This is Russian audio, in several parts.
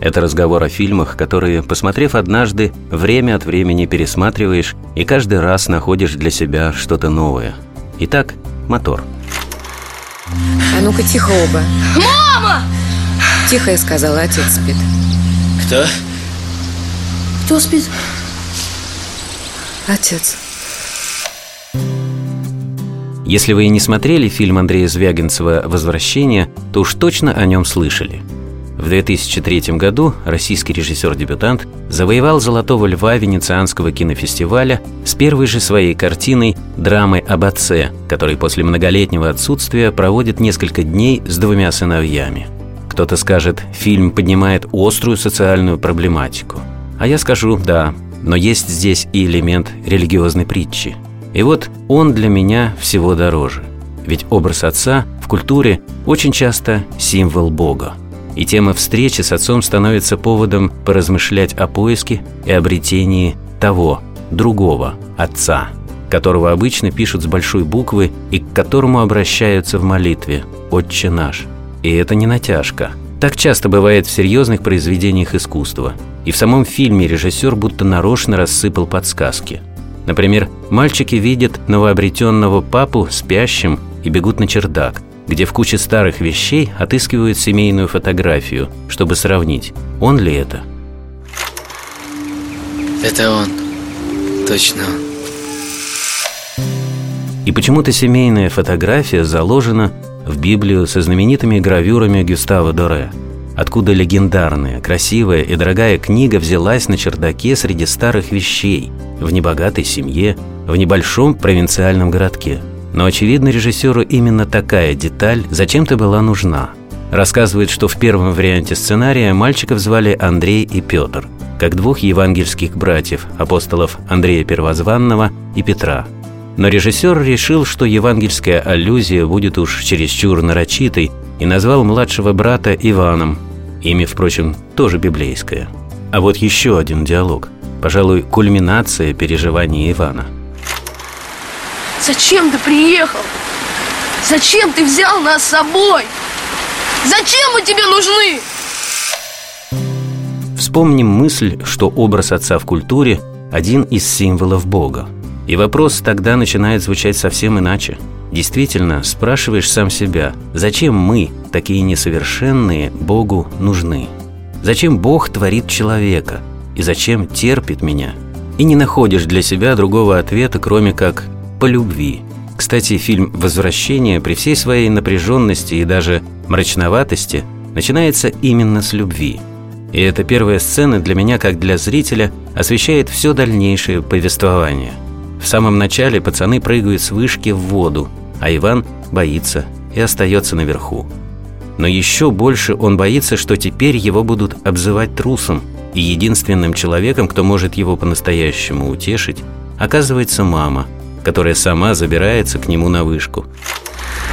это разговор о фильмах, которые, посмотрев однажды, время от времени пересматриваешь и каждый раз находишь для себя что-то новое. Итак, мотор. А ну-ка тихо оба. Мама! Тихо, я сказала, отец спит. Кто? Кто спит? Отец. Если вы и не смотрели фильм Андрея Звягинцева «Возвращение», то уж точно о нем слышали – в 2003 году российский режиссер-дебютант завоевал «Золотого льва» Венецианского кинофестиваля с первой же своей картиной «Драмы об отце», который после многолетнего отсутствия проводит несколько дней с двумя сыновьями. Кто-то скажет, фильм поднимает острую социальную проблематику. А я скажу «да», но есть здесь и элемент религиозной притчи. И вот он для меня всего дороже. Ведь образ отца в культуре очень часто символ Бога – и тема встречи с отцом становится поводом поразмышлять о поиске и обретении того, другого отца, которого обычно пишут с большой буквы и к которому обращаются в молитве «Отче наш». И это не натяжка. Так часто бывает в серьезных произведениях искусства. И в самом фильме режиссер будто нарочно рассыпал подсказки. Например, мальчики видят новообретенного папу спящим и бегут на чердак – где в куче старых вещей отыскивают семейную фотографию, чтобы сравнить, он ли это. Это он. Точно он. И почему-то семейная фотография заложена в Библию со знаменитыми гравюрами Гюстава Доре. Откуда легендарная, красивая и дорогая книга взялась на чердаке среди старых вещей, в небогатой семье, в небольшом провинциальном городке – но, очевидно, режиссеру именно такая деталь зачем-то была нужна. Рассказывает, что в первом варианте сценария мальчиков звали Андрей и Петр, как двух евангельских братьев, апостолов Андрея Первозванного и Петра. Но режиссер решил, что евангельская аллюзия будет уж чересчур нарочитой, и назвал младшего брата Иваном. Имя, впрочем, тоже библейское. А вот еще один диалог. Пожалуй, кульминация переживаний Ивана – Зачем ты приехал? Зачем ты взял нас с собой? Зачем мы тебе нужны? Вспомним мысль, что образ отца в культуре – один из символов Бога. И вопрос тогда начинает звучать совсем иначе. Действительно, спрашиваешь сам себя, зачем мы, такие несовершенные, Богу нужны? Зачем Бог творит человека? И зачем терпит меня? И не находишь для себя другого ответа, кроме как по любви. Кстати, фильм «Возвращение» при всей своей напряженности и даже мрачноватости начинается именно с любви. И эта первая сцена для меня, как для зрителя, освещает все дальнейшее повествование. В самом начале пацаны прыгают с вышки в воду, а Иван боится и остается наверху. Но еще больше он боится, что теперь его будут обзывать трусом, и единственным человеком, кто может его по-настоящему утешить, оказывается мама – которая сама забирается к нему на вышку.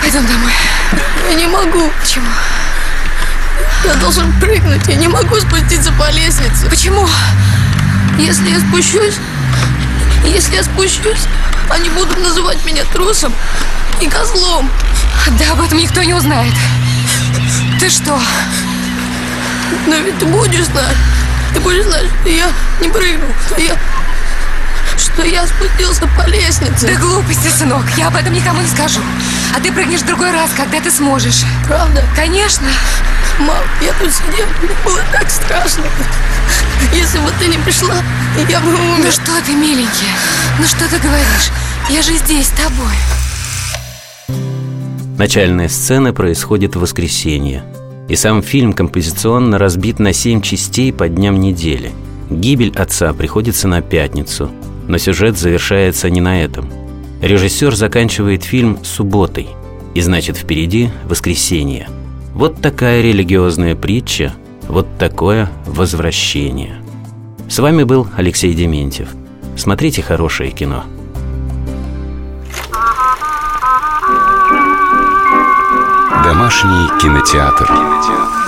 Пойдем домой. Я не могу. Почему? Я должен прыгнуть. Я не могу спуститься по лестнице. Почему? Если я спущусь, если я спущусь, они будут называть меня трусом и козлом. Да об этом никто не узнает. Ты что? Но ведь ты будешь знать. Ты будешь знать, что я не прыгну, что я что я спустился по лестнице. Да глупости, сынок, я об этом никому не скажу. А ты прыгнешь в другой раз, когда ты сможешь. Правда? Конечно. Мам, я тут сидел, мне было так страшно. Если бы ты не пришла, я бы умер. Ну что ты, миленький, ну что ты говоришь? Я же здесь с тобой. Начальная сцена происходит в воскресенье. И сам фильм композиционно разбит на семь частей по дням недели. Гибель отца приходится на пятницу – но сюжет завершается не на этом. Режиссер заканчивает фильм субботой, и значит впереди воскресенье. Вот такая религиозная притча, вот такое возвращение. С вами был Алексей Дементьев. Смотрите хорошее кино. Домашний кинотеатр. кинотеатр.